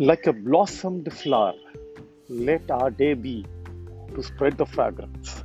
Like a blossomed flower, let our day be to spread the fragrance.